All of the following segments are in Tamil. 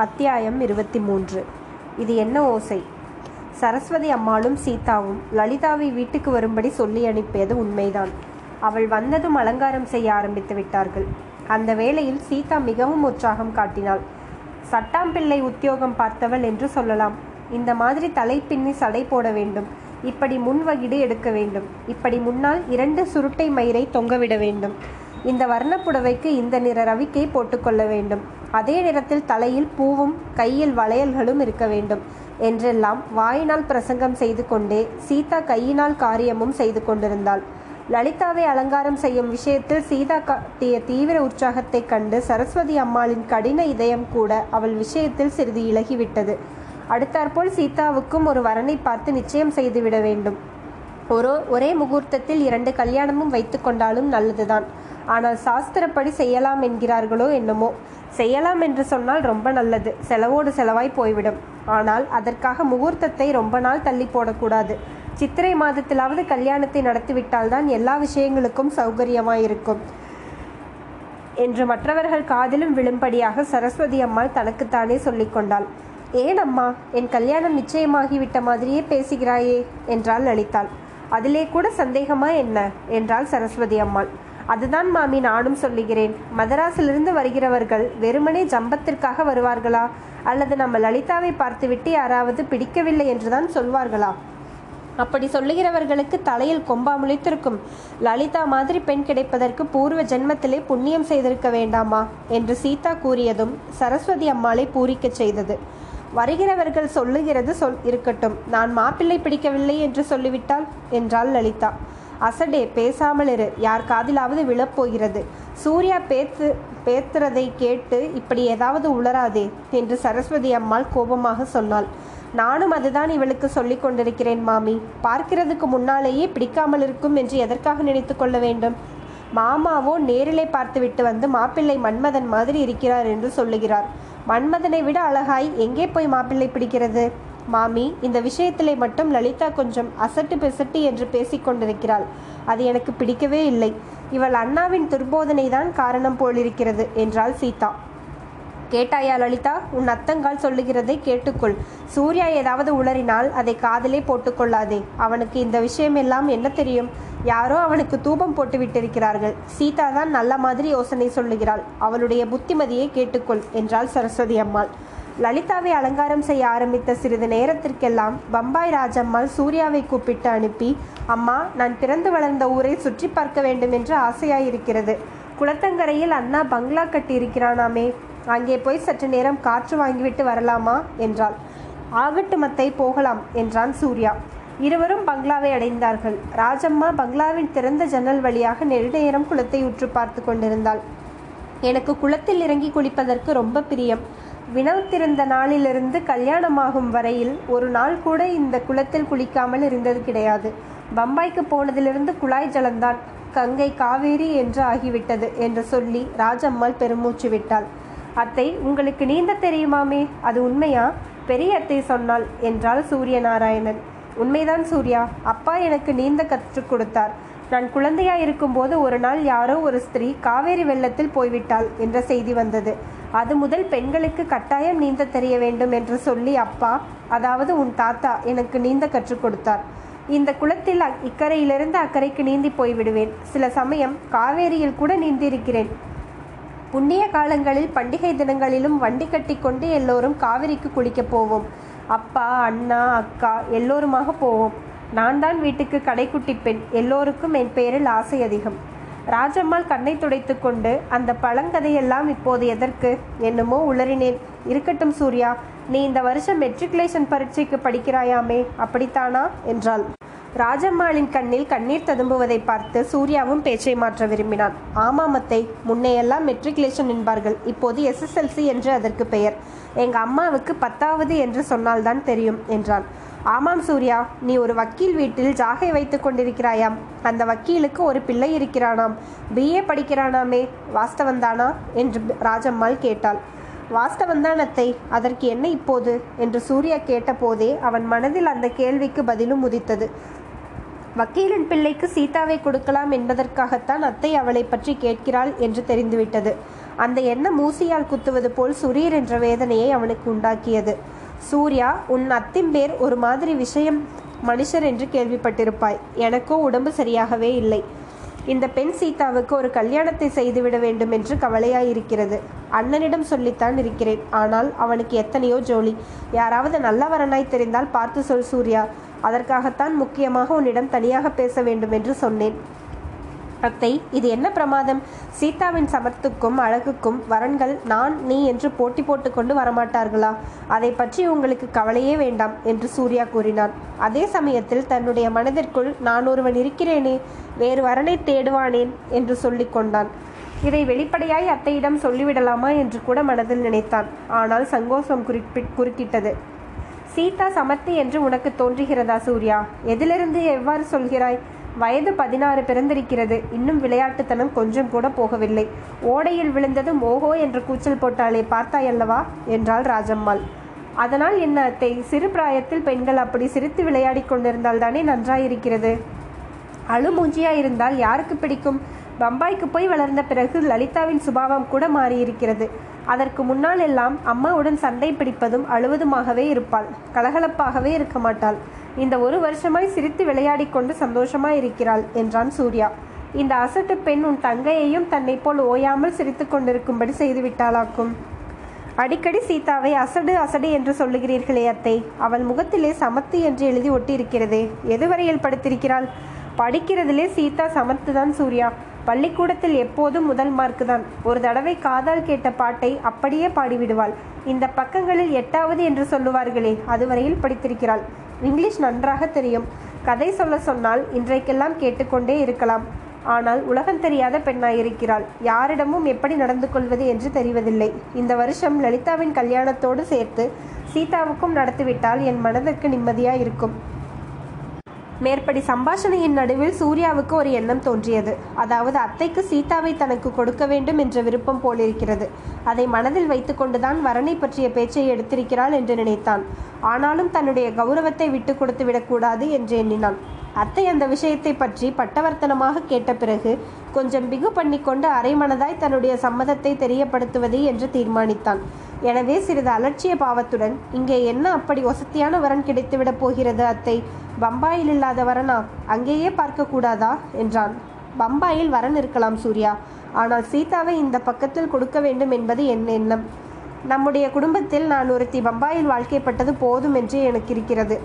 அத்தியாயம் இருபத்தி மூன்று இது என்ன ஓசை? சரஸ்வதி அம்மாளும் சீதாவும் லலிதாவை வீட்டுக்கு வரும்படி சொல்லி அனுப்பியது உண்மைதான். அவள் வந்ததும் அலங்காரம் செய்ய ஆரம்பித்து விட்டார்கள். அந்த வேளையில் சீதா மிகவும் உற்சாகம் காட்டினாள். சட்டாம்பிள்ளை உத்தியோகம் பார்த்தவள் என்று சொல்லலாம். இந்த மாதிரி தலை பின்னி சடை போட வேண்டும். இப்படி முன்வகிடு எடுக்க வேண்டும். இப்படி முன்னால் இரண்டு சுருட்டை மயிரை தொங்கவிட வேண்டும். இந்த வர்ணப்புடவைக்கு இந்த நிற ரவிக்கை போட்டுக்கொள்ள வேண்டும். அதே நேரத்தில் தலையில் பூவும் கையில் வளையல்களும் இருக்க வேண்டும். என்றெல்லாம் வாயினால் பிரசங்கம் செய்து கொண்டே சீதா கையினால் காரியமும் செய்து கொண்டிருந்தாள். லலிதாவை அலங்காரம் செய்யும் விஷயத்தில் சீதா காட்டிய தீவிர உற்சாகத்தைக் கண்டு சரஸ்வதி அம்மாளின் கடின இதயம் கூட அவள் விஷயத்தில் சிறிது இலகிவிட்டது. அடுத்தாற்போல் சீதாவுக்கும் ஒரு வரனை பார்த்து நிச்சயம் செய்துவிட வேண்டும். ஒரு ஒரே முகூர்த்தத்தில் இரண்டு கல்யாணமும் வைத்து கொண்டாலும் நல்லதுதான். ஆனால் சாஸ்திரப்படி செய்யலாம் என்கிறார்களோ என்னமோ. செய்யலாம் என்று சொன்னால் ரொம்ப நல்லது. செலவோடு செலவாய் போய்விடும். ஆனால் அதற்காக முகூர்த்தத்தை ரொம்ப நாள் தள்ளி போடக்கூடாது. சித்திரை மாதத்திலாவது கல்யாணத்தை நடத்திவிட்டால்தான் எல்லா விஷயங்களுக்கும் சௌகரியமாயிருக்கும் என்று மற்றவர்கள் காதிலும் விழும்படியாக சரஸ்வதி அம்மாள் தனக்குத்தானே சொல்லிக்கொண்டாள் ஏன் அம்மா? என் கல்யாணம் நிச்சயமாகிவிட்ட மாதிரியே பேசுகிறாயே என்றாள் லலிதாள். அதிலே கூட சந்தேகமா என்ன? என்றாள் சரஸ்வதி அம்மாள். அதுதான் மாமி நானும் சொல்லுகிறேன். மதராஸிலிருந்து வருகிறவர்கள் வெறுமனே ஜம்பத்திற்காக வருவார்களா? அல்லது நம்ம லலிதாவை பார்த்துவிட்டு யாராவது பிடிக்கவில்லை என்றுதான் சொல்வார்களா? அப்படி சொல்லுகிறவர்களுக்கு தலையில் கொம்பா முளைத்திருக்கும். லலிதா மாதிரி பெண் கிடைப்பதற்கு பூர்வ ஜென்மத்திலே புண்ணியம் செய்திருக்க வேண்டாமா? என்று சீதா கூறியதும் சரஸ்வதி அம்மாளை பூரிக்கச் செய்தது. வருகிறவர்கள் சொல்லுகிறது சொல் இருக்கட்டும். நான் மாப்பிள்ளை பிடிக்கவில்லை என்று சொல்லிவிட்டால் என்றாள் லலிதா. அசடே பேசாமல் இரு. யார் காதிலாவது விழப்போகிறது சூர்யா பேத்து பேத்துறதை கேட்டு இப்படி ஏதாவது உளராதே என்று சரஸ்வதி அம்மாள் கோபமாக சொன்னாள். நானும் அதுதான் இவளுக்கு சொல்லிக் கொண்டிருக்கிறேன் மாமி. பார்க்கிறதுக்கு முன்னாலேயே பிடிக்காமல் இருக்கும் என்று எதற்காக நினைத்து கொள்ள வேண்டும்? மாமாவோ நேரிலே பார்த்துவிட்டு வந்து மாப்பிள்ளை மன்மதன் மாதிரி இருக்கிறார் என்று சொல்லுகிறார். மன்மதனை விட அழகாய் எங்கே போய் மாப்பிள்ளை பிடிக்கிறது? மாமி இந்த விஷயத்திலே மட்டும் லலிதா கொஞ்சம் அசட்டு பெசட்டு என்று பேசிக்கொண்டிருக்கிறாள் அது எனக்கு பிடிக்கவே இல்லை. இவள் அண்ணாவின் துர்போதனை தான் காரணம் போலிருக்கிறது என்றாள் சீதா. கேட்டாயா லலிதா உன் அத்தங்கால் சொல்லுகிறதை கேட்டுக்கொள். சூர்யா ஏதாவது உளறினால் அதை காதலே போட்டுக்கொள்ளாதே அவனுக்கு இந்த விஷயம் எல்லாம் என்ன தெரியும்? யாரோ அவனுக்கு தூபம் போட்டு விட்டிருக்கிறார்கள். சீதா தான் நல்ல மாதிரி யோசனை சொல்லுகிறாள். அவளுடைய புத்திமதியை கேட்டுக்கொள் என்றாள் சரஸ்வதி அம்மாள். லலிதாவை அலங்காரம் செய்ய ஆரம்பித்த சிறிது நேரத்திற்கெல்லாம் பம்பாய் ராஜம்மாள் சூர்யாவை கூப்பிட்டு அனுப்பி அம்மா நான் பிறந்து வளர்ந்த ஊரை சுற்றி பார்க்க வேண்டும் என்று ஆசையாயிருக்கிறது. குளத்தங்கரையில் அண்ணா பங்களா கட்டியிருக்கிறானாமே. அங்கே போய் சற்று நேரம் காற்று வாங்கிவிட்டு வரலாமா? என்றாள். ஆகட்டு மத்தை போகலாம் என்றான் சூர்யா. இருவரும் பங்களாவை அடைந்தார்கள். ராஜம்மா பங்களாவின் திறந்த ஜன்னல் வழியாக நெடுநேரம் குளத்தை உற்று பார்த்து கொண்டிருந்தாள். எனக்கு குளத்தில் இறங்கி குளிப்பதற்கு ரொம்ப பிரியம். வினவுத்திருந்த நாளிலிருந்து கல்யாணமாகும் வரையில் ஒரு நாள் கூட இந்த குளத்தில் குளிக்காமல் இருந்தது கிடையாது. பம்பாய்க்கு போனதிலிருந்து குழாய் ஜலந்தான் கங்கை காவேரி என்று ஆகிவிட்டது என்று சொல்லி ராஜம்மாள் பெருமூச்சு விட்டாள். அத்தை உங்களுக்கு நீந்த தெரியுமாமே? அது உண்மையா? பெரிய அத்தை சொன்னாள் என்றாள் சூரியநாராயணன். உண்மைதான் சூர்யா. அப்பா எனக்கு நீந்த கற்றுக் கொடுத்தார். நான் குழந்தையா இருக்கும்போது ஒரு நாள் யாரோ ஒரு ஸ்திரீ காவேரி வெள்ளத்தில் போய்விட்டாள் என்ற செய்தி வந்தது. அது முதல் பெண்களுக்கு கட்டாயம் நீந்த தெரிய வேண்டும் என்று சொல்லி அப்பா அதாவது உன் தாத்தா எனக்கு நீந்த கற்றுக் கொடுத்தார். இந்த குளத்தில் அக்- இக்கரையிலிருந்து அக்கறைக்கு நீந்தி போய்விடுவேன். சில சமயம் காவேரியில் கூட நீந்திருக்கிறேன். புண்ணிய காலங்களில் பண்டிகை தினங்களிலும் வண்டி கட்டி கொண்டு எல்லோரும் காவிரிக்கு குளிக்கப் போவோம். அப்பா அண்ணா அக்கா எல்லோருமாக போவோம். நான் தான் வீட்டுக்கு கடைக்குட்டி பெண் எல்லோருக்கும் என் பெயரில் ஆசை அதிகம். ராஜம்மாள் கண்ணை துடைத்து கொண்டு அந்த பழங்கதையெல்லாம் இப்போது எதற்கு? என்னமோ உளறினேன். இருக்கட்டும் சூர்யா நீ இந்த வருஷம் மெட்ரிகுலேஷன் பரீட்சைக்கு படிக்கிறாயாமே அப்படித்தானா? என்றாள். ராஜம்மாளின் கண்ணில் கண்ணீர் ததும்புவதை பார்த்து சூர்யாவும் பேச்சை மாற்ற விரும்பினான். ஆமாமத்தை முன்னையெல்லாம் மெட்ரிகுலேஷன் என்பார்கள் இப்போது எஸ்எஸ்எல்சி என்று அதற்கு பெயர். எங்க அம்மாவுக்கு பத்தாவது என்று சொன்னால்தான் தெரியும் என்றான். ஆமாம் சூர்யா நீ ஒரு வக்கீல் வீட்டில் ஜாகை வைத்துக் கொண்டிருக்கிறாயாம். அந்த வக்கீலுக்கு ஒரு பிள்ளை இருக்கிறானாம். பிஏ படிக்கிறானாமே வாஸ்தவந்தானா? என்று ராஜம்மாள் கேட்டாள். வாஸ்தவந்தானத்தை அதற்கு என்ன இப்போது? என்று சூர்யா கேட்டபோதே அவன் மனதில் அந்த கேள்விக்கு பதிலும் உதித்தது. வக்கீலின் பிள்ளைக்கு சீதாவை கொடுக்கலாம் என்பதற்காகத்தான் அத்தை அவளை பற்றி கேட்கிறாள் என்று தெரிந்துவிட்டது. அந்த எண்ணம் மூசியால் குத்துவது போல் சுரீர் என்ற வேதனையை அவனுக்கு உண்டாக்கியது. சூர்யா உன் அத்திம்பேர் ஒரு மாதிரி விஷயம் மனுஷர் என்று கேள்விப்பட்டிருப்பாய். எனக்கோ உடம்பு சரியாகவே இல்லை. இந்த பெண் சீதாவுக்கு ஒரு கல்யாணத்தை செய்துவிட வேண்டும் என்று கவலையாயிருக்கிறது. அண்ணனிடம் சொல்லித்தான் இருக்கிறேன். ஆனால் அவனுக்கு எத்தனையோ ஜோலி. யாராவது நல்லவரனாய் தெரிந்தால் பார்த்து சொல் சூர்யா. அதற்காகத்தான் முக்கியமாக உன்னிடம் தனியாக பேச வேண்டும் என்று சொன்னேன். அத்தை இது என்ன பிரமாதம்? சீதாவின் சமத்துக்கும் அழகுக்கும் வரன்கள் நான் நீ என்று போட்டி போட்டுக்கொண்டு வரமாட்டார்களா? அதை பற்றி உங்களுக்கு கவலையே வேண்டாம் என்று சூர்யா கூறினான். அதே சமயத்தில் தன்னுடைய மனதிற்குள் நான் ஒருவன் இருக்கிறேனே வேறு வரனை தேடுவானேன்? என்று சொல்லிக்கொண்டான் இதை வெளிப்படையாய் அத்தையிடம் சொல்லிவிடலாமா என்று கூட மனதில் நினைத்தான். ஆனால் சங்கோஷம் குறிப்பி குறுக்கிட்டது. சீதா சமர்த்தி என்று உனக்கு தோன்றுகிறதா சூர்யா? எதிலிருந்து எவ்வாறு சொல்கிறாய்? வயது பதினாறு பிறந்திருக்கிறது. இன்னும் விளையாட்டுத்தனம் கொஞ்சம் கூட போகவில்லை. ஓடையில் விழுந்ததும் ஓஹோ என்று கூச்சல் போட்டாலே பார்த்தாயல்லவா? என்றாள் ராஜம்மாள். அதனால் என்ன அத்தை? சிறு பிராயத்தில் பெண்கள் அப்படி சிரித்து விளையாடி கொண்டிருந்தால் தானே நன்றாயிருக்கிறது? அழுமூஞ்சியா இருந்தால் யாருக்கு பிடிக்கும்? பம்பாய்க்கு போய் வளர்ந்த பிறகு லலிதாவின் சுபாவம் கூட மாறியிருக்கிறது. அதற்கு முன்னால் எல்லாம் அம்மாவுடன் சண்டை பிடிப்பதும் அழுவதுமாகவே இருப்பாள். கலகலப்பாகவே இருக்க மாட்டாள். இந்த ஒரு வருஷமாய் சிரித்து விளையாடி கொண்டு சந்தோஷமாய் இருக்கிறாள் என்றான் சூர்யா. இந்த அசட்டு பெண் உன் தங்கையையும் தன்னை போல் ஓயாமல் சிரித்து கொண்டிருக்கும்படி செய்து விட்டாளாக்கும். அடிக்கடி சீதாவை அசடு அசடு என்று சொல்லுகிறீர்களே அத்தை. அவள் முகத்திலே சமத்து என்று எழுதி ஒட்டியிருக்கிறதே. எதுவரையில் படுத்திருக்கிறாள்? படிக்கிறதிலே சீதா சமத்து தான் சூர்யா. பள்ளிக்கூடத்தில் எப்போதும் முதல் மார்க்கு தான் ஒரு தடவை காதால் கேட்ட பாட்டை அப்படியே பாடிவிடுவாள். இந்த பக்கங்களில் எட்டாவது என்று சொல்லுவார்களே அதுவரையில் படித்திருக்கிறாள். இங்கிலீஷ் நன்றாக தெரியும். கதை சொல்ல சொன்னால் இன்றைக்கெல்லாம் கேட்டுக்கொண்டே இருக்கலாம். ஆனால் உலகம் தெரியாத பெண்ணாயிருக்கிறாள் யாரிடமும் எப்படி நடந்து கொள்வது என்று தெரிவதில்லை. இந்த வருஷம் லலிதாவின் கல்யாணத்தோடு சேர்த்து சீதாவுக்கும் நடத்திவிட்டால் என் மனதிற்கு நிம்மதியாக இருக்கும். மேற்படி சம்பாஷணையின் நடுவில் சூர்யாவுக்கு ஒரு எண்ணம் தோன்றியது. அதாவது அத்தைக்கு சீதாவை தனக்கு கொடுக்க வேண்டும் என்ற விருப்பம் போலிருக்கிறது. அதை மனதில் வைத்துக்கொண்டுதான் வரனை பற்றிய பேச்சை எடுத்திருக்கிறாள் என்று நினைத்தான். ஆனாலும் தன்னுடைய கௌரவத்தை விட்டு கொடுத்து விடக்கூடாது என்று எண்ணினான். அத்தை அந்த விஷயத்தை பற்றி பட்டவர்த்தனமாக கேட்ட பிறகு கொஞ்சம் பிகு பண்ணிக்கொண்டு அரைமனதாய் தன்னுடைய சம்மதத்தை தெரியப்படுத்துவது என்று தீர்மானித்தான். எனவே சிறிது அலட்சிய பாவத்துடன் இங்கே என்ன அப்படி வசதியான வரன் கிடைத்துவிடப் போகிறது அத்தை? பம்பாயில் இல்லாத வரனா? அங்கேயே பார்க்கக்கூடாதா? என்றான். பம்பாயில் வரன் இருக்கலாம் சூர்யா. ஆனால் சீதாவை இந்த பக்கத்தில் கொடுக்க வேண்டும் என்பது என் எண்ணம். நம்முடைய குடும்பத்தில் நான் ஒருத்தி பம்பாயில் வாழ்க்கைப்பட்டது போதும் என்று எனக்கு இருக்கிறது.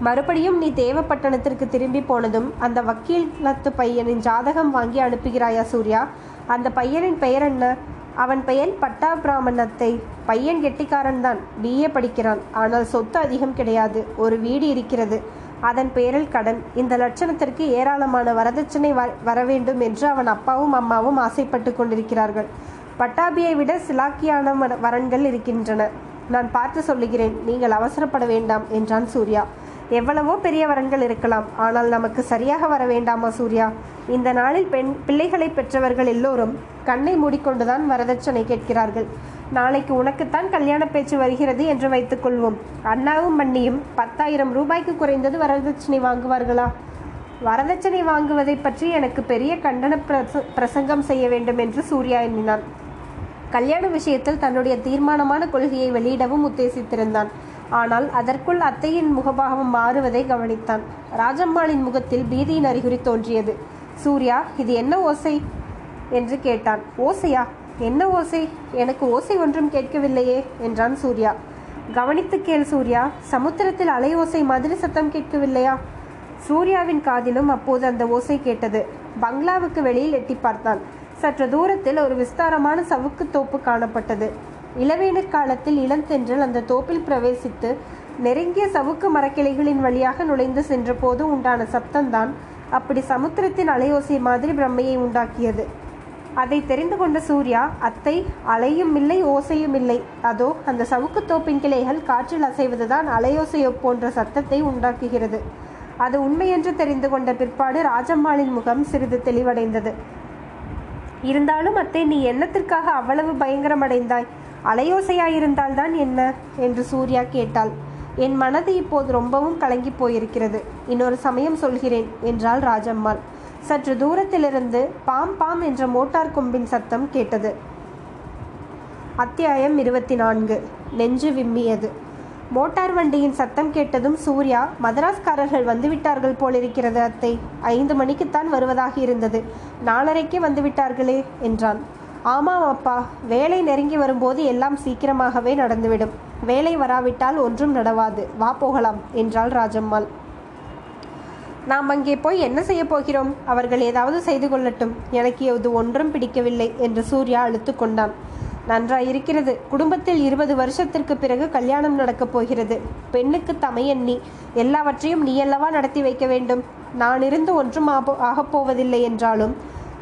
மறுபடியும் நீ தேவப்பட்டணத்திற்கு திரும்பி போனதும் அந்த வக்கீலத்து பையனின் ஜாதகம் வாங்கி அனுப்புகிறாயா சூர்யா? அந்த பையனின் பெயர் என்ன? அவன் பெயர் பட்டா பிராமணத்தை பையன் கெட்டிக்காரன் தான். பிஏ படிக்கிறான். ஆனால் சொத்து அதிகம் கிடையாது. ஒரு வீடு இருக்கிறது. அதன் பேரில் கடன். இந்த லட்சணத்திற்கு ஏராளமான வரதட்சணை வர வேண்டும் என்று அவன் அப்பாவும் அம்மாவும் ஆசைப்பட்டு கொண்டிருக்கிறார்கள். பட்டாபியை விட சிலாக்கியான வரன்கள் இருக்கின்றன. நான் பார்த்து சொல்லுகிறேன். நீங்கள் அவசரப்பட வேண்டாம் என்றான் சூர்யா. எவ்வளவோ பெரிய வரன்கள் இருக்கலாம். ஆனால் நமக்கு சரியாக வர வேண்டாமா சூர்யா? இந்த நாளில் பெண் பிள்ளைகளை பெற்றவர்கள் எல்லோரும் கண்ணை மூடிக்கொண்டுதான் வரதட்சணை கேட்கிறார்கள். நாளைக்கு உனக்குத்தான் கல்யாண பேச்சு வருகிறது என்று வைத்துக்கொள்வோம் அண்ணாவும் மண்ணியும் பத்தாயிரம் ரூபாய்க்கு குறைந்தது வரதட்சணை வாங்குவார்களா? வரதட்சணை வாங்குவதை பற்றி எனக்கு பெரிய கண்டன பிரச பிரசங்கம் செய்ய வேண்டும் என்று சூர்யா எண்ணினான். கல்யாண விஷயத்தில் தன்னுடைய தீர்மானமான கொள்கையை வெளியிடவும் உத்தேசித்திருந்தான். ஆனால் அதற்குள் அத்தையின் முகபாவம் மாறுவதை கவனித்தான். ராஜம்மாளின் முகத்தில் பீதியின் அறிகுறி தோன்றியது. சூர்யா இது என்ன ஓசை? என்று கேட்டான். ஓசையா? என்ன ஓசை? எனக்கு ஓசை ஒன்றும் கேட்கவில்லையே என்றான் சூர்யா. கவனித்து கேள் சூர்யா சமுத்திரத்தில் அலை ஓசை மாதிரி சத்தம் கேட்கவில்லையா? சூர்யாவின் காதிலும் அப்போது அந்த ஓசை கேட்டது. பங்களாவுக்கு வெளியில் எட்டி பார்த்தான். சற்று தூரத்தில் ஒரு விஸ்தாரமான சவுக்கு தோப்பு காணப்பட்டது. இளவேனிற் காலத்தில் இளந்தென்றல் அந்த தோப்பில் பிரவேசித்து நெருங்கிய சவுக்கு மரக்கிளைகளின் வழியாக நுழைந்து சென்றபோது உண்டான சப்தம்தான் அப்படி சமுத்திரத்தின் அலையோசை மாதிரி பிரம்மையை உண்டாக்கியது. அதை தெரிந்து கொண்ட சூர்யா அத்தை அலையும் இல்லை ஓசையும் இல்லை. அதோ அந்த சவுக்கு தோப்பின் கிளைகள் காற்றில் அசைவதுதான் அலையோசையோ போன்ற சத்தத்தை உண்டாக்குகிறது. அது உண்மையென்று தெரிந்து கொண்ட பிற்பாடு ராஜம்மாளின் முகம் சிறிது தெளிவடைந்தது. இருந்தாலும் அத்தை நீ என்னத்திற்காக அவ்வளவு பயங்கரமடைந்தாய்? அலையோசையாயிருந்தால்தான் என்ன? என்று சூர்யா கேட்டாள். என் மனது இப்போது ரொம்பவும் கலங்கி போயிருக்கிறது. இன்னொரு சமயம் சொல்கிறேன் என்றாள் ராஜம்மாள். சற்று தூரத்திலிருந்து பாம் பாம் என்ற மோட்டார் கொம்பின் சத்தம் கேட்டது. அத்தியாயம் இருபத்தி நான்கு நெஞ்சு விம்மியது. மோட்டார் வண்டியின் சத்தம் கேட்டதும் சூர்யா மதராஸ்காரர்கள் வந்துவிட்டார்கள் போலிருக்கிறது அத்தை. ஐந்து மணிக்குத்தான் வருவதாக இருந்தது. நாலரைக்கே வந்துவிட்டார்களே என்றான். ஆமாம் அப்பா. வேலை நெருங்கி வரும்போது எல்லாம் சீக்கிரமாகவே நடந்துவிடும். வேலை வராவிட்டால் ஒன்றும் நடவாது. வா போகலாம் என்றாள் ராஜம்மாள். நாம் அங்கே போய் என்ன செய்ய போகிறோம்? அவர்கள் ஏதாவது செய்து கொள்ளட்டும். எனக்கு இது ஒன்றும் பிடிக்கவில்லை என்று சூர்யா அழுத்து கொண்டான். நன்றாயிருக்கிறது. குடும்பத்தில் இருபது வருஷத்திற்கு பிறகு கல்யாணம் நடக்கப் போகிறது. பெண்ணுக்கு தமையன் நீ எல்லாவற்றையும் நீ அல்லவா நடத்தி வைக்க வேண்டும்? நான் இருந்து ஒன்றும் ஆகப்போவதில்லை என்றாலும்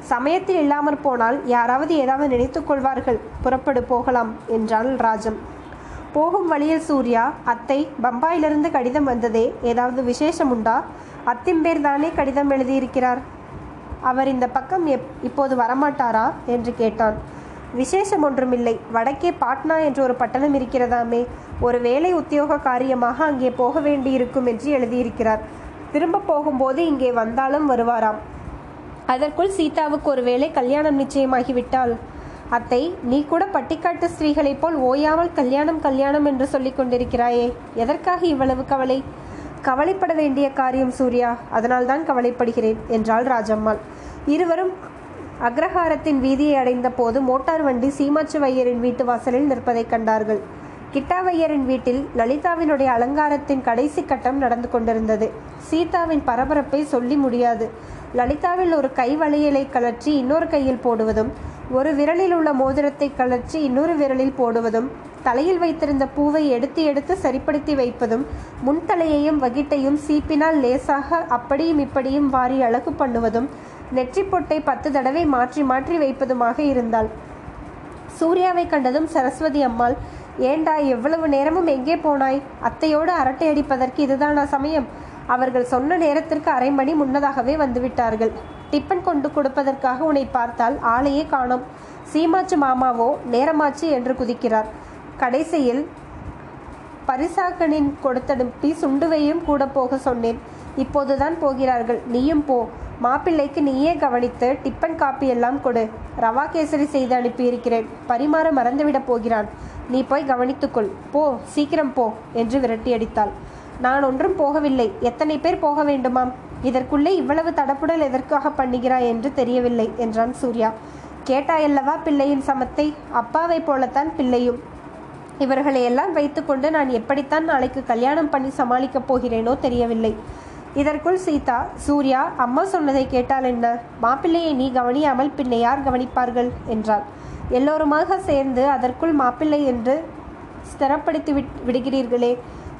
சமயத்தில் இல்லாமற் போனால் யாராவது ஏதாவது நினைத்து கொள்வார்கள். புறப்படு போகலாம் என்றாள் ராஜம். போகும் வழியில் சூர்யா அத்தை பம்பாயிலிருந்து கடிதம் வந்ததே ஏதாவது விசேஷம் உண்டா? அத்திம்பேர் தானே கடிதம் எழுதியிருக்கிறார். அவர் இந்த பக்கம் எப் இப்போது வரமாட்டாரா? என்று கேட்டான். விசேஷம் ஒன்றுமில்லை. வடக்கே பாட்னா என்று ஒரு பட்டணம் இருக்கிறதாமே. ஒரு வேலை உத்தியோக காரியமாக அங்கே போக வேண்டியிருக்கும் என்று எழுதியிருக்கிறார். திரும்ப போகும்போது இங்கே வந்தாலும் வருவாராம். அதற்குள் சீதாவுக்கு ஒருவேளை கல்யாணம் நிச்சயமாகிவிட்டால். அத்தை நீ கூட பட்டிக்காட்டு ஸ்திரீகளைப் போல் ஓயாமல் கல்யாணம் கல்யாணம் என்று சொல்லிக் கொண்டிருக்கிறாயே. எதற்காக இவ்வளவு கவலை? கவலைப்பட வேண்டிய காரியம் சூர்யா அதனால்தான் கவலைப்படுகிறேன் என்றாள் ராஜம்மாள். இருவரும் அக்ரஹாரத்தின் வீதியை அடைந்த போது மோட்டார் வண்டி சீமாச்சு வையரின் வீட்டு வாசலில் நிற்பதைக் கண்டார்கள். கிட்டாவையரின் வீட்டில் லலிதாவினுடைய அலங்காரத்தின் கடைசி கட்டம் நடந்து கொண்டிருந்தது. சீதாவின் பரபரப்பை சொல்லி முடியாது. லலிதாவில் ஒரு கை வளையலை கலற்றி இன்னொரு கையில் போடுவதும் ஒரு விரலில் உள்ள மோதிரத்தை கலற்றி இன்னொரு விரலில் போடுவதும் தலையில் வைத்திருந்த பூவை எடுத்து எடுத்து சரிப்படுத்தி வைப்பதும் முன்தலையையும் வகிட்டையும் சீப்பினால் லேசாக அப்படியும் இப்படியும் வாரி அழகு பண்ணுவதும் நெற்றி பொட்டை பத்து தடவை மாற்றி மாற்றி வைப்பதுமாக இருந்தாள். சூர்யாவை கண்டதும் சரஸ்வதி அம்மாள் ஏண்டா எவ்வளவு நேரமும் எங்கே போனாய்? அத்தையோடு அரட்டை அடிப்பதற்கு இதுதானா சமயம்? அவர்கள் சொன்ன நேரத்திற்கு அரை மணி முன்னதாகவே வந்துவிட்டார்கள். டிப்பன் கொண்டு கொடுப்பதற்காக உன்னை பார்த்தால் ஆளையே காணோம். சீமாச்சு மாமாவோ நேரமாச்சு என்று குதிக்கிறார். கடைசியில் பரிசாகனின் கொடுத்தனுப்பி சுண்டுவையும் கூட போக சொன்னேன். இப்போதுதான் போகிறார்கள். நீயும் போ. மாப்பிள்ளைக்கு நீயே கவனித்து டிப்பன் காப்பி எல்லாம் கொடு. ரவா கேசரி செய்து அனுப்பியிருக்கிறேன். பரிமாற மறந்துவிடப் போகிறான். நீ போய் கவனித்துக்கொள். போ சீக்கிரம் போ என்று விரட்டியடித்தாள். நான் ஒன்றும் போகவில்லை. எத்தனை பேர் போக வேண்டுமாம்? இதற்குள்ளே இவ்வளவு தடப்புடல் எதற்காக பண்ணுகிறாய் என்று தெரியவில்லை என்றான் சூர்யா. கேட்டாயல்லவா பிள்ளையின் சமத்தை? அப்பாவை போலத்தான் பிள்ளையும். இவர்களை எல்லாம் வைத்துக்கொண்டு நான் எப்படித்தான் நாளைக்கு கல்யாணம் பண்ணி சமாளிக்கப் போகிறேனோ தெரியவில்லை. இதற்குள் சீதா சூர்யா அம்மா சொன்னதை கேட்டால் என்ன? மாப்பிள்ளையை நீ கவனியாமல் பின்ன யார் கவனிப்பார்கள்? என்றாள். எல்லோருமாக சேர்ந்து அதற்குள் மாப்பிள்ளை என்று ஸ்திரப்படுத்தி விட் விடுகிறீர்களே.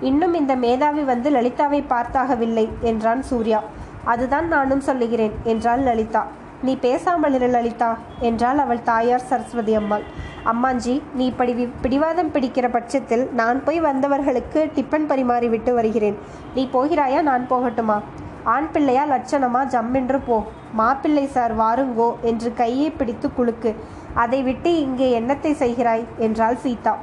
இன்னும் இந்த மேதாவி வந்து லலிதாவை பார்த்தாகவில்லை என்றான் சூர்யா. அதுதான் நானும் சொல்லுகிறேன் என்றாள் லலிதா. நீ பேசாமல் இரு லலிதா என்றாள் அவள் தாயார் சரஸ்வதி அம்மாள். அம்மாஞ்சி நீ இப்படி பிடிவாதம் பிடிக்கிற பட்சத்தில் நான் போய் வந்தவர்களுக்கு டிப்பன் பரிமாறி விட்டு வருகிறேன். நீ போகிறாயா நான் போகட்டுமா? ஆண் பிள்ளையா லட்சணமா? ஜம்மென்று போ. மாப்பிள்ளை சார் வாருங்கோ என்று கையை பிடித்து குலுக்கு. அதை விட்டு இங்கே என்னத்தை செய்கிறாய்? என்றாள் சீதா.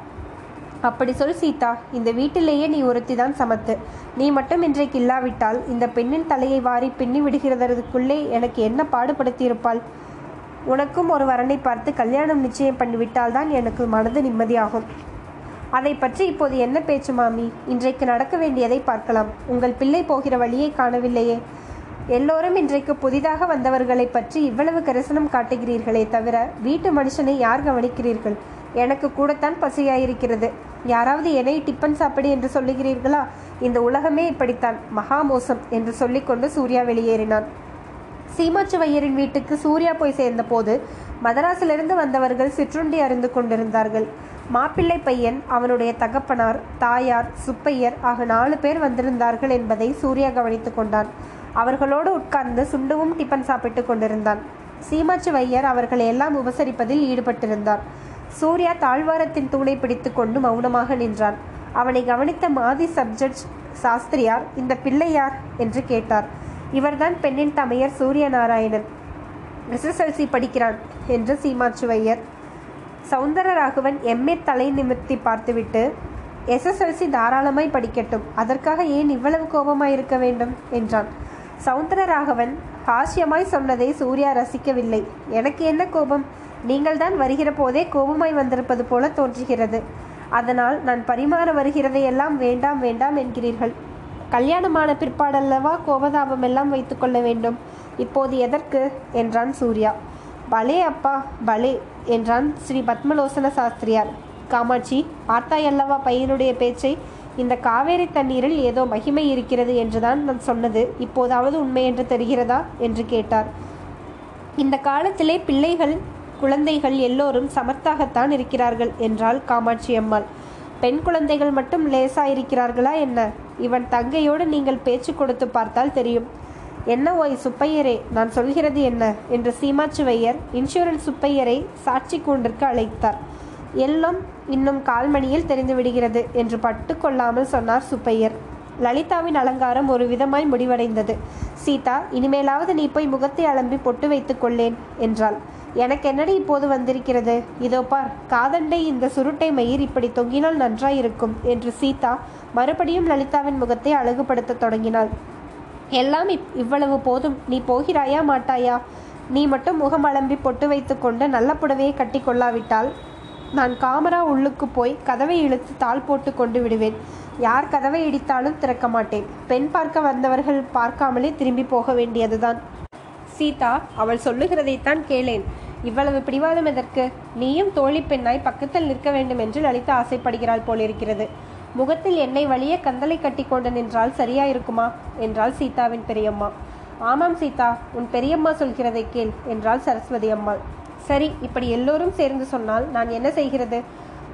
அப்படி சொல் சீதா. இந்த வீட்டிலேயே நீ ஒருத்தி தான் சமத்து. நீ மட்டும் இன்றைக்கு இல்லாவிட்டால் இந்த பெண்ணின் தலையை வாரி பின்னி விடுகிறதற்குள்ளே எனக்கு என்ன பாடுபடுத்தியிருப்பாள்? உனக்கும் ஒரு வரனை பார்த்து கல்யாணம் நிச்சயம் பண்ணிவிட்டால் தான் எனக்கு மனது நிம்மதியாகும். அதை பற்றி இப்போது என்ன பேச்சு மாமி? இன்றைக்கு நடக்க வேண்டியதை பார்க்கலாம். உங்கள் பிள்ளை போகிற வழியை காணவில்லையே. எல்லோரும் இன்றைக்கு புதிதாக வந்தவர்களை பற்றி இவ்வளவு கரிசனம் காட்டுகிறீர்களே தவிர வீட்டு மனுஷனை யார் கவனிக்கிறீர்கள்? எனக்கு கூடத்தான் பசியாயிருக்கிறது. யாராவது என்னை டிப்பன் சாப்பிடு என்று சொல்லுகிறீர்களா? இந்த உலகமே இப்படித்தான். மகா மோசம் என்று சொல்லிக்கொண்டு சூர்யா வெளியேறினான். சீமாச்சுவையரின் வீட்டுக்கு சூர்யா போய் சேர்ந்தபோது மதராஸிலிருந்து வந்தவர்கள் சிற்றுண்டி அறிந்து கொண்டிருந்தார்கள். மாப்பிள்ளை பையன் அவனுடைய தகப்பனார் தாயார் சுப்பையர் ஆக நாலு பேர் வந்திருந்தார்கள் என்பதை சூர்யா கவனித்துக் கொண்டான். அவர்களோடு உட்கார்ந்து சுண்டுவும் டிபன் சாப்பிட்டு கொண்டிருந்தான். சீமாச்சு வையர் அவர்களை எல்லாம் உபசரிப்பதில் ஈடுபட்டிருந்தார். சூர்யா தாழ்வாரத்தின் தூளை பிடித்து கொண்டு மௌனமாக நின்றான். அவனை கவனித்த மாதி சப்ஜெக்ட் சாஸ்திரியார் இந்த பிள்ளை யார்? என்று கேட்டார். இவர்தான் பெண்ணின் தமையர் சூரிய நாராயணன் எஸ்எஸ்எல்சி படிக்கிறான் என்று சீமாச்சுவையர் சௌந்தரராகவன் எம்ஏ தலை நிமிர்த்தி பார்த்துவிட்டு எஸ்எஸ்எல்சி தாராளமாய் படிக்கட்டும். அதற்காக ஏன் இவ்வளவு கோபமாய் இருக்க வேண்டும்? என்றான். சௌந்தரராகவன் ஹாஸ்யமாய் சொன்னதை சூர்யா ரசிக்கவில்லை. எனக்கு என்ன கோபம்? நீங்கள்தான் வருகிற போதே கோபமாய் வந்திருப்பது போல தோன்றுகிறது. அதனால் நான் பரிமாற வருகிறதையெல்லாம் வேண்டாம் வேண்டாம் என்கிறீர்கள். கல்யாணமான பிற்பாடல்லவா கோபதாபம் எல்லாம் வைத்துக்கொள்ள வேண்டும். இப்போது எதற்கு? என்றான் சூர்யா. பலே அப்பா பலே என்றான் ஸ்ரீ பத்மலோசன சாஸ்திரியார். காமாட்சி பார்த்தாயல்லவா பையனுடைய பேச்சை இந்த காவேரி தண்ணீரில் ஏதோ மகிமை இருக்கிறது என்றுதான் நான் சொன்னது. இப்போதாவது உண்மை என்று தெரிகிறதா? என்று கேட்டார். இந்த காலத்திலே பிள்ளைகள் குழந்தைகள் எல்லோரும் சமர்த்தாகத்தான் இருக்கிறார்கள் என்றாள் காமாட்சி அம்மாள். பெண் குழந்தைகள் மட்டும் லேசா இருக்கிறார்களா என்ன? இவன் தங்கையோடு நீங்கள் பேச்சு கொடுத்து பார்த்தால் தெரியும். என்ன ஓய் சுப்பையரே நான் சொல்கிறது என்ன என்று சீமாச்சுவையர் இன்சூரன்ஸ் சுப்பையரை சாட்சி கூண்டிற்கு அழைத்தார். எல்லாம் இன்னும் கால்மணியில் தெரிந்து விடுகிறது என்று பட்டு கொள்ளாமல் சொன்னார் சுப்பையர். லலிதாவின் அலங்காரம் ஒரு விதமாய் முடிவடைந்தது. சீதா இனிமேலாவது நீ போய் முகத்தை அலம்பி பொட்டு வைத்துக் கொள்ளேன் என்றாள். எனக்கு என்னடி இப்போது வந்திருக்கிறது? இதோ பார் காதண்டை இந்த சுருட்டை மயிர் இப்படி தொங்கினால் நன்றாயிருக்கும் என்று சீதா மறுபடியும் லலிதாவின் முகத்தை அழகுபடுத்தத் தொடங்கினாள். எல்லாம் இப் இவ்வளவு போதும் நீ போகிறாயா மாட்டாயா? நீ மட்டும் முகம் அலம்பி பொட்டு வைத்துக்கொண்டு நல்ல புடவையை கட்டி கொள்ளாவிட்டால் நான் காமரா உள்ளுக்கு போய் கதவை இழுத்து தாள் போட்டு கொண்டு விடுவேன். யார் கதவை இடித்தாலும் திறக்க மாட்டேன். பெண் பார்க்க வந்தவர்கள் பார்க்காமலே திரும்பி போக வேண்டியதுதான். சீதா அவள் சொல்லுகிறதைத்தான் கேளேன். இவ்வளவு பிடிவாதம் எதற்கு? நீயும் தோழி பெண்ணாய் பக்கத்தில் நிற்க வேண்டும் என்று லலிதா ஆசைப்படுகிறாள் போலிருக்கிறது. முகத்தில் எண்ணெய் வழிய கந்தலை கட்டி கொண்டு நின்றால் சரியாயிருக்குமா? என்றாள் சீதாவின் பெரியம்மா. ஆமாம் சீதா உன் பெரியம்மா சொல்கிறதை கேள் என்றாள் சரஸ்வதி அம்மாள் சரி இப்படி எல்லோரும் சேர்ந்து சொன்னால் நான் என்ன செய்கிறது?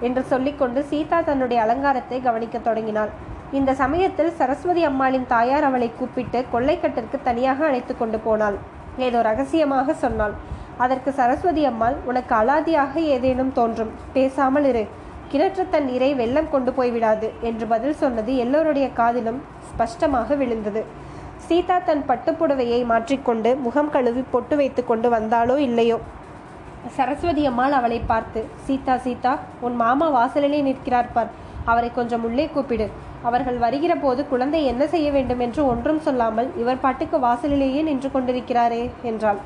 என்று சொல்லிக்கொண்டு சீதா தன்னுடைய அலங்காரத்தை கவனிக்கத் தொடங்கினாள். இந்த சமயத்தில் சரஸ்வதி அம்மாளின் தாயார் அவளை கூப்பிட்டு கொள்ளைக்கட்டிற்கு தனியாக அழைத்து கொண்டு போனாள். ஏதோ ரகசியமாக சொன்னாள். அதற்கு சரஸ்வதி அம்மாள் உனக்கு அலாதியாக ஏதேனும் தோன்றும். பேசாமல் இரு. கிணற்று தண்ணீரை வெள்ளம் கொண்டு போய்விடாது என்று பதில் சொன்னது எல்லோருடைய காதிலும் ஸ்பஷ்டமாக விழுந்தது. சீதா தன் பட்டுப்புடவையை மாற்றிக்கொண்டு முகம் கழுவி பொட்டு வைத்து கொண்டு வந்தாளோ இல்லையோ? சரஸ்வதி அம்மாள் அவளை பார்த்து சீதா சீதா உன் மாமா வாசலிலே நிற்கிறார் பார். அவரை கொஞ்சம் உள்ளே கூப்பிடு. அவர்கள் வருகிற போது குழந்தை என்ன செய்ய வேண்டும் என்று ஒன்றும் சொல்லாமல் இவர் பாட்டுக்கு வாசலிலேயே நின்று கொண்டிருக்கிறாரே என்றாள்.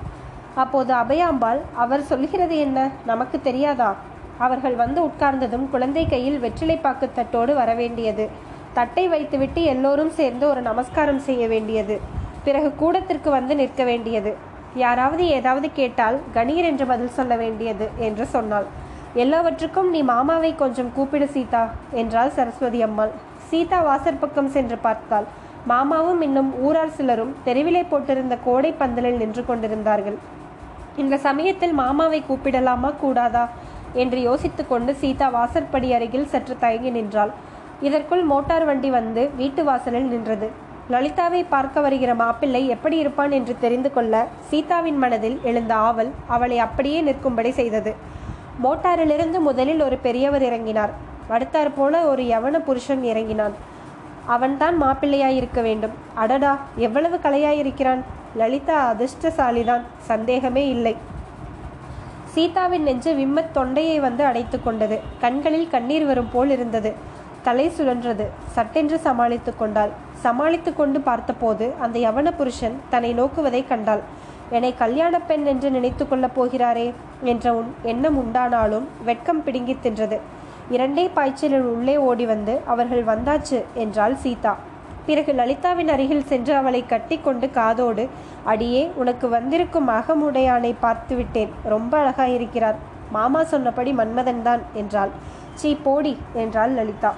அப்போது அபயாம்பாள் அவர் சொல்கிறது என்ன? நமக்கு தெரியாதா? அவர்கள் வந்து உட்கார்ந்ததும் குழந்தை கையில் வெற்றிலைப்பாக்கு தட்டோடு வரவேண்டியது. தட்டை வைத்துவிட்டு எல்லோரும் சேர்ந்து ஒரு நமஸ்காரம் செய்ய வேண்டியது. பிறகு கூடத்திற்கு வந்து நிற்க வேண்டியது. யாராவது ஏதாவது கேட்டால் கணீர் என்று பதில் சொல்ல வேண்டியது என்று சொன்னாள். எல்லாவற்றுக்கும் நீ மாமாவை கொஞ்சம் கூப்பிடு சீதா என்றாள் சரஸ்வதி அம்மாள். சீதா வாசற்பக்கம் சென்று பார்த்தாள். மாமாவும் இன்னும் ஊரார் சிலரும் தெருவிலே போட்டிருந்த கோடை பந்தலில் நின்று கொண்டிருந்தார்கள். இந்த சமயத்தில் மாமாவை கூப்பிடலாமா கூடாதா என்று யோசித்துக்கொண்டு சீதா வாசற்படி அருகில் சற்று தயங்கி நின்றாள். இதற்குள் மோட்டார் வண்டி வந்து வீட்டு வாசலில் நின்றது. லலிதாவை பார்க்க வருகிற மாப்பிள்ளை எப்படி இருப்பான் என்று தெரிந்து கொள்ள சீதாவின் மனதில் எழுந்த ஆவல் அவளை அப்படியே நிற்கும்படி செய்தது. மோட்டாரிலிருந்து முதலில் ஒரு பெரியவர் இறங்கினார். அடுத்தாற் போல ஒரு யவன புருஷன் இறங்கினான். அவன்தான் மாப்பிள்ளையாயிருக்க வேண்டும். அடடா எவ்வளவு கலையாயிருக்கிறான். லலிதா அதிர்ஷ்டசாலிதான் சந்தேகமே இல்லை. சீதாவின் நெஞ்சு விம்மத் தொண்டையை வந்து அடைத்து கொண்டது. கண்களில் கண்ணீர் வரும் போல் இருந்தது. தலை சுழன்றது. சட்டென்று சமாளித்து கொண்டாள். சமாளித்து கொண்டு பார்த்தபோது அந்த யவன புருஷன் தன்னை நோக்குவதை கண்டாள். என்னை கல்யாண பெண் என்று நினைத்து கொள்ளப் போகிறாரே என்ற உன் எண்ணம் உண்டானாலும் வெட்கம் பிடுங்கித் தின்றது. இரண்டே பாய்ச்சலில் உள்ளே ஓடி வந்து அவர்கள் வந்தாச்சு என்றாள் சீதா. பிறகு லலிதாவின் அருகில் சென்று அவளை கட்டிக்கொண்டு காதோடு அடியே உனக்கு வந்திருக்கும் அகமுடையானை பார்த்து விட்டேன் ரொம்ப அழகாயிருக்கிறார். மாமா சொன்னபடி மன்மதன்தான் என்றாள். சீ போடி என்றாள் லலிதா.